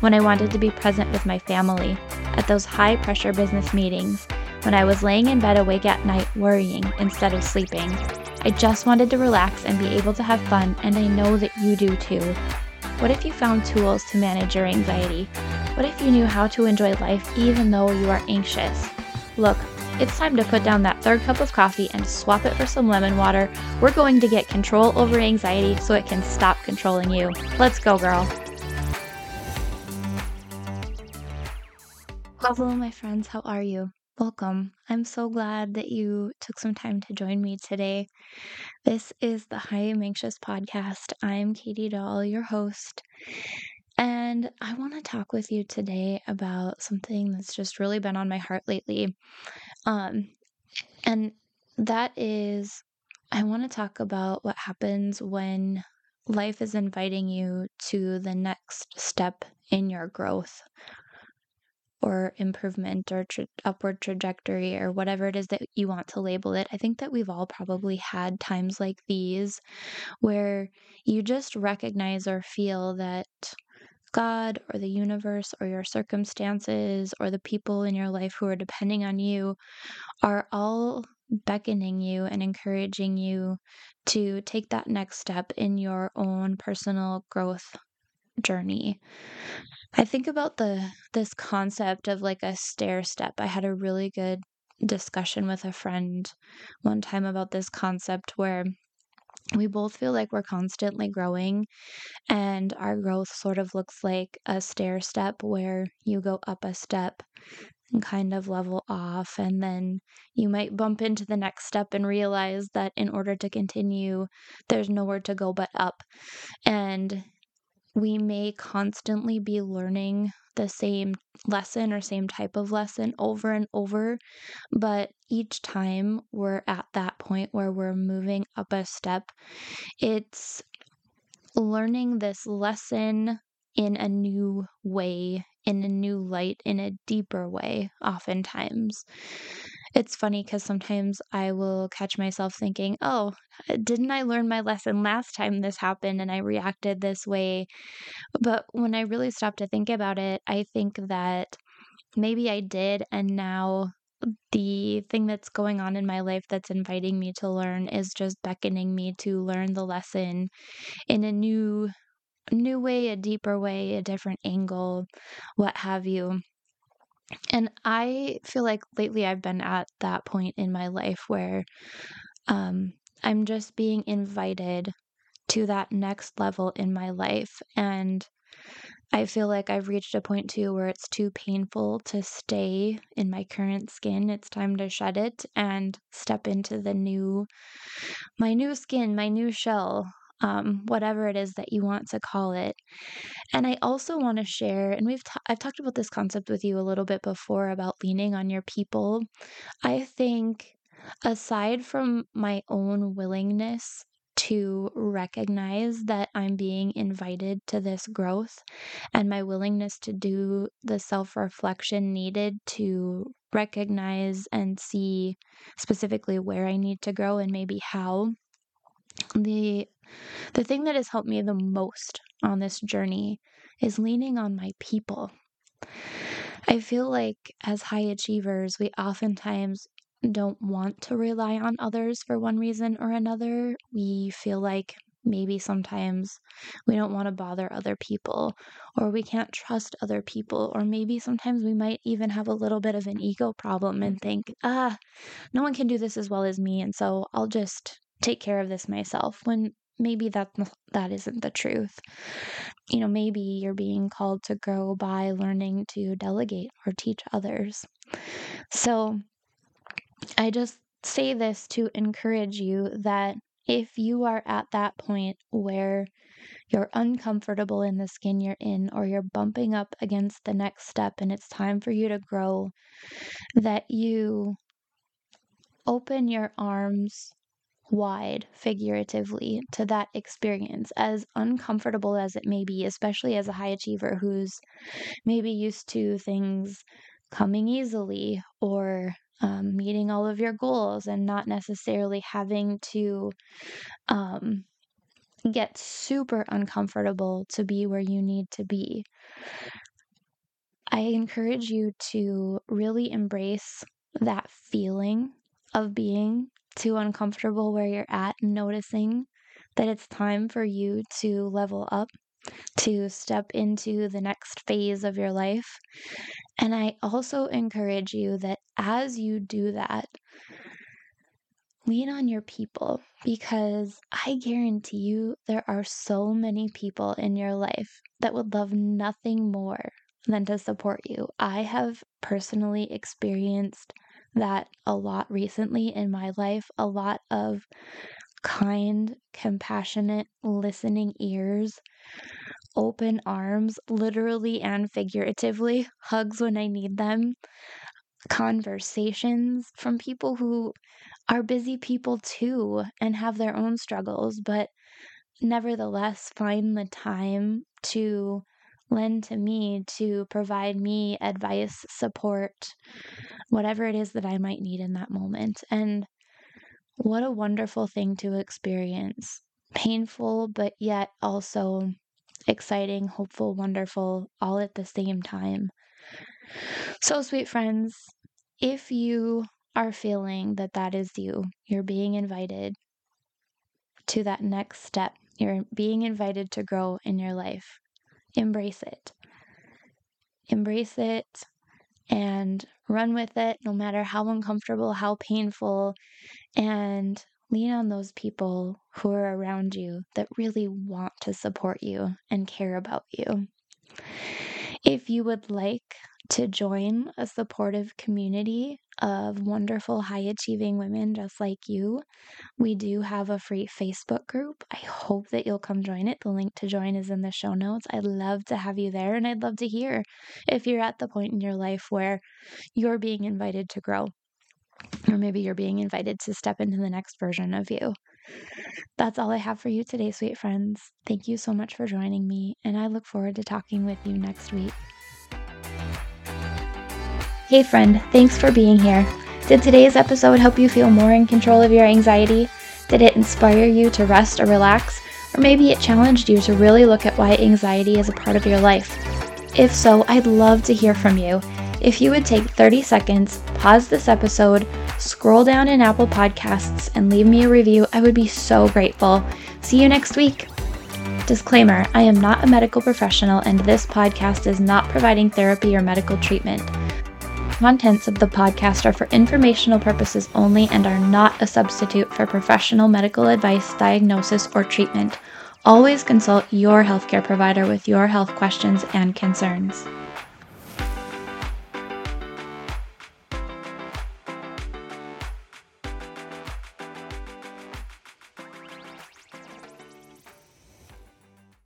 when I wanted to be present with my family, at those high pressure business meetings, when I was laying in bed awake at night worrying instead of sleeping. I just wanted to relax and be able to have fun, and I know that you do too. What if you found tools to manage your anxiety? What if you knew how to enjoy life even though you are anxious? Look, it's time to put down that third cup of coffee and swap it for some lemon water. We're going to get control over anxiety so it can stop controlling you. Let's go, girl. Hello, my friends. How are you? Welcome. I'm so glad that you took some time to join me today. This is the Hi I'm Anxious podcast. I'm Katy Doll, your host. And I want to talk with you today about something that's just really been on my heart lately. Um, and that is, I want to talk about what happens when life is inviting you to the next step in your growth or improvement or tra- upward trajectory or whatever it is that you want to label it. I think that we've all probably had times like these where you just recognize or feel that God or the universe or your circumstances or the people in your life who are depending on you are all beckoning you and encouraging you to take that next step in your own personal growth journey. I think about the this concept of like a stair step. I had a really good discussion with a friend one time about this concept where we both feel like we're constantly growing and our growth sort of looks like a stair step where you go up a step and kind of level off and then you might bump into the next step and realize that in order to continue there's nowhere to go but up and we may constantly be learning the same lesson or same type of lesson over and over, but each time we're at that point where we're moving up a step, it's learning this lesson in a new way, in a new light, in a deeper way, oftentimes. It's funny because sometimes I will catch myself thinking, oh, uh, didn't I learn my lesson last time this happened and I reacted this way? But when I really stop to think about it, I think that maybe I did, and now the thing that's going on in my life that's inviting me to learn is just beckoning me to learn the lesson in a new new way, a deeper way, a different angle, what have you. And I feel like lately I've been at that point in my life where um, I'm just being invited to that next level in my life. And I feel like I've reached a point too where it's too painful to stay in my current skin. It's time to shed it and step into the new, my new skin, my new shell, um, whatever it is that you want to call it. And I also want to share, and we've I've talked about this concept with you a little bit before about leaning on your people. I think aside from my own willingness to recognize that I'm being invited to this growth and my willingness to do the self reflection needed to recognize and see specifically where I need to grow and maybe how. The the thing that has helped me the most on this journey is leaning on my people. I feel like as high achievers, we oftentimes don't want to rely on others for one reason or another. We feel like maybe sometimes we don't want to bother other people or we can't trust other people or maybe sometimes we might even have a little bit of an ego problem and think ah no one can do this as well as me and so I'll just take care of this myself when maybe that that isn't the truth. You know, maybe you're being called to grow by learning to delegate or teach others. So, I just say this to encourage you that if you are at that point where you're uncomfortable in the skin you're in, or you're bumping up against the next step and it's time for you to grow, that you open your arms wide, figuratively, to that experience, as uncomfortable as it may be, especially as a high achiever who's maybe used to things coming easily or um, meeting all of your goals and not necessarily having to um, get super uncomfortable to be where you need to be. I encourage you to really embrace that feeling of being too uncomfortable where you're at, noticing that it's time for you to level up, to step into the next phase of your life. And I also encourage you that as you do that, lean on your people because I guarantee you there are so many people in your life that would love nothing more than to support you. I have personally experienced that a lot recently in my life, a lot of kind, compassionate, listening ears, open arms, literally and figuratively, hugs when I need them, conversations from people who are busy people too and have their own struggles, but nevertheless find the time to lend to me to provide me advice, support, whatever it is that I might need in that moment. And what a wonderful thing to experience. Painful, but yet also exciting, hopeful, wonderful, all at the same time. So, sweet friends, if you are feeling that that is you, you're being invited to that next step, you're being invited to grow in your life, embrace it. Embrace it and run with it no matter how uncomfortable, how painful, and lean on those people who are around you that really want to support you and care about you. If you would like to join a supportive community of wonderful, high achieving women just like you, we do have a free Facebook group. I hope that you'll come join it. The link to join is in the show notes. I'd love to have you there, and I'd love to hear if you're at the point in your life where you're being invited to grow, or maybe you're being invited to step into the next version of you. That's all I have for you today, sweet friends. Thank you so much for joining me, and I look forward to talking with you next week. Hey, friend, thanks for being here. Did today's episode help you feel more in control of your anxiety? Did it inspire you to rest or relax? Or maybe it challenged you to really look at why anxiety is a part of your life? If so, I'd love to hear from you. If you would take 30 seconds, pause this episode, scroll down in Apple Podcasts, and leave me a review, I would be so grateful. See you next week. Disclaimer I am not a medical professional, and this podcast is not providing therapy or medical treatment contents of the podcast are for informational purposes only and are not a substitute for professional medical advice, diagnosis, or treatment. Always consult your healthcare provider with your health questions and concerns.